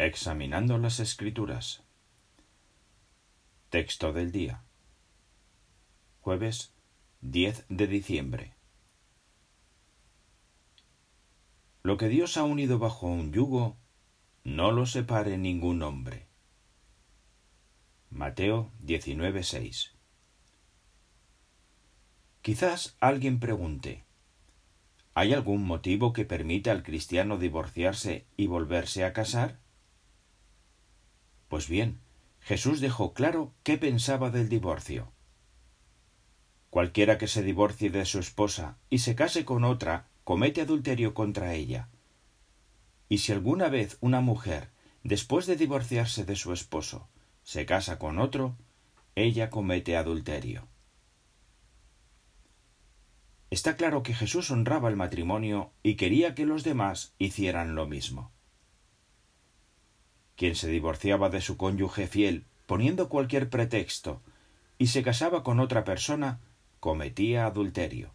Examinando las Escrituras. Texto del día. Jueves 10 de diciembre. Lo que Dios ha unido bajo un yugo, no lo separe ningún hombre. Mateo 19:6. Quizás alguien pregunte, ¿hay algún motivo que permita al cristiano divorciarse y volverse a casar? Pues bien, Jesús dejó claro qué pensaba del divorcio. Cualquiera que se divorcie de su esposa y se case con otra, comete adulterio contra ella. Y si alguna vez una mujer, después de divorciarse de su esposo, se casa con otro, ella comete adulterio. Está claro que Jesús honraba el matrimonio y quería que los demás hicieran lo mismo. Quien se divorciaba de su cónyuge fiel poniendo cualquier pretexto y se casaba con otra persona, cometía adulterio.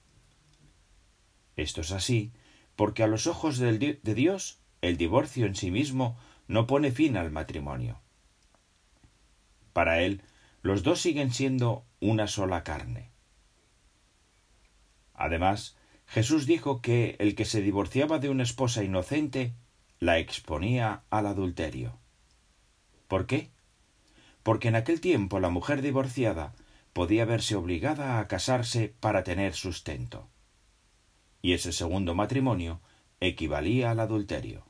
Esto es así porque a los ojos de Dios el divorcio en sí mismo no pone fin al matrimonio. Para él, los dos siguen siendo una sola carne. Además, Jesús dijo que el que se divorciaba de una esposa inocente la exponía al adulterio. ¿Por qué? Porque en aquel tiempo la mujer divorciada podía verse obligada a casarse para tener sustento. Y ese segundo matrimonio equivalía al adulterio.